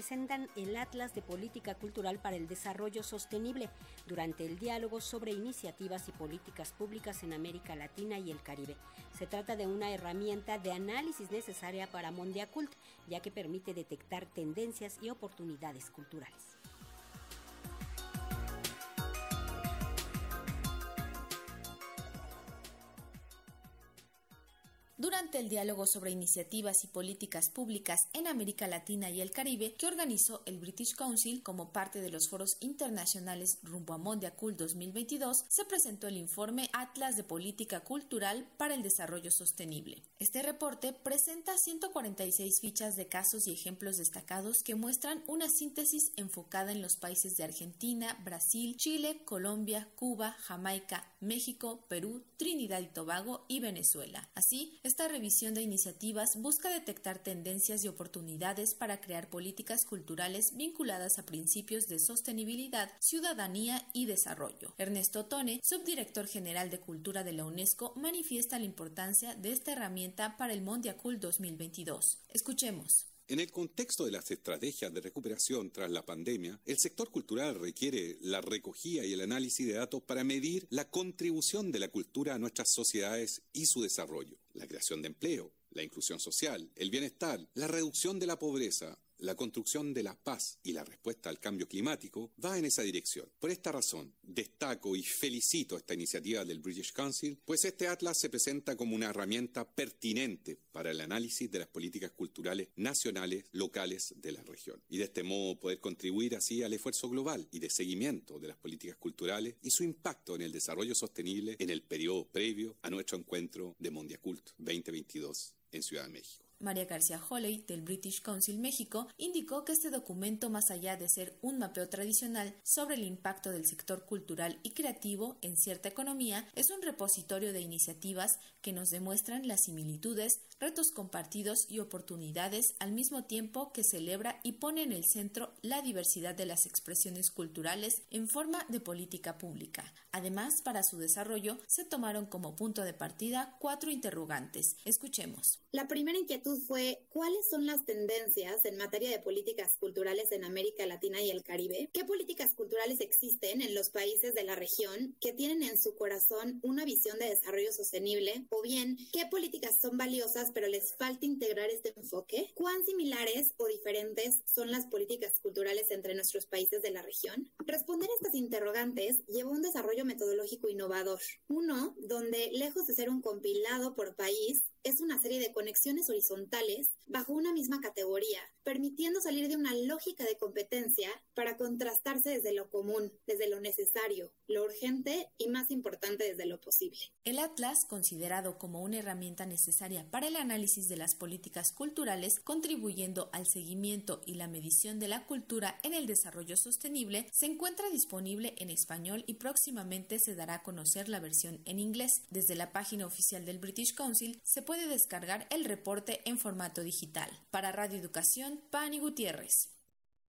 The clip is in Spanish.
presentan el Atlas de Política Cultural para el Desarrollo Sostenible durante el diálogo sobre iniciativas y políticas públicas en América Latina y el Caribe. Se trata de una herramienta de análisis necesaria para Mondiacult, ya que permite detectar tendencias y oportunidades culturales. Durante el diálogo sobre iniciativas y políticas públicas en América Latina y el Caribe que organizó el British Council como parte de los foros internacionales rumbo a Mondiacult 2022, se presentó el informe Atlas de Política Cultural para el Desarrollo Sostenible. Este reporte presenta 146 fichas de casos y ejemplos destacados que muestran una síntesis enfocada en los países de Argentina, Brasil, Chile, Colombia, Cuba, Jamaica, México, Perú, Trinidad y Tobago y Venezuela. Así, esta revisión de iniciativas busca detectar tendencias y oportunidades para crear políticas culturales vinculadas a principios de sostenibilidad, ciudadanía y desarrollo. Ernesto Tone, subdirector general de Cultura de la UNESCO, manifiesta la importancia de esta herramienta para el Mondiacult 2022. Escuchemos. En el contexto de las estrategias de recuperación tras la pandemia, el sector cultural requiere la recogida y el análisis de datos para medir la contribución de la cultura a nuestras sociedades y su desarrollo, la creación de empleo, la inclusión social, el bienestar, la reducción de la pobreza, la construcción de la paz y la respuesta al cambio climático va en esa dirección. Por esta razón, destaco y felicito esta iniciativa del British Council, pues este atlas se presenta como una herramienta pertinente para el análisis de las políticas culturales nacionales, locales de la región. Y de este modo poder contribuir así al esfuerzo global y de seguimiento de las políticas culturales y su impacto en el desarrollo sostenible en el periodo previo a nuestro encuentro de Mondiacult 2022 en Ciudad de México. María García Holley, del British Council México, indicó que este documento, más allá de ser un mapeo tradicional sobre el impacto del sector cultural y creativo en cierta economía, es un repositorio de iniciativas que nos demuestran las similitudes, retos compartidos y oportunidades al mismo tiempo que celebra y pone en el centro la diversidad de las expresiones culturales en forma de política pública. Además, para su desarrollo se tomaron como punto de partida cuatro interrogantes. Escuchemos. La primera inquietud fue cuáles son las tendencias en materia de políticas culturales en América Latina y el Caribe, qué políticas culturales existen en los países de la región que tienen en su corazón una visión de desarrollo sostenible, o bien qué políticas son valiosas pero les falta integrar este enfoque, cuán similares o diferentes son las políticas culturales entre nuestros países de la región. Responder a estas interrogantes llevó a un desarrollo metodológico innovador, uno donde lejos de ser un compilado por país, es una serie de conexiones horizontales bajo una misma categoría, permitiendo salir de una lógica de competencia para contrastarse desde lo común, desde lo necesario, lo urgente y más importante desde lo posible. El Atlas, considerado como una herramienta necesaria para el análisis de las políticas culturales, contribuyendo al seguimiento y la medición de la cultura en el desarrollo sostenible, se encuentra disponible en español y próximamente se dará a conocer la versión en inglés. Desde la página oficial del British Council se puede descargar el reporte en formato digital. Para Radio Educación, Pani Gutiérrez.